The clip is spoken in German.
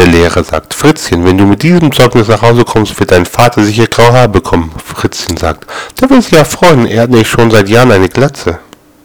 Der Lehrer sagt, Fritzchen, wenn du mit diesem Zeugnis nach Hause kommst, wird dein Vater sicher grau Haar bekommen. Fritzchen sagt, der will sich ja freuen, er hat nicht schon seit Jahren eine Glatze.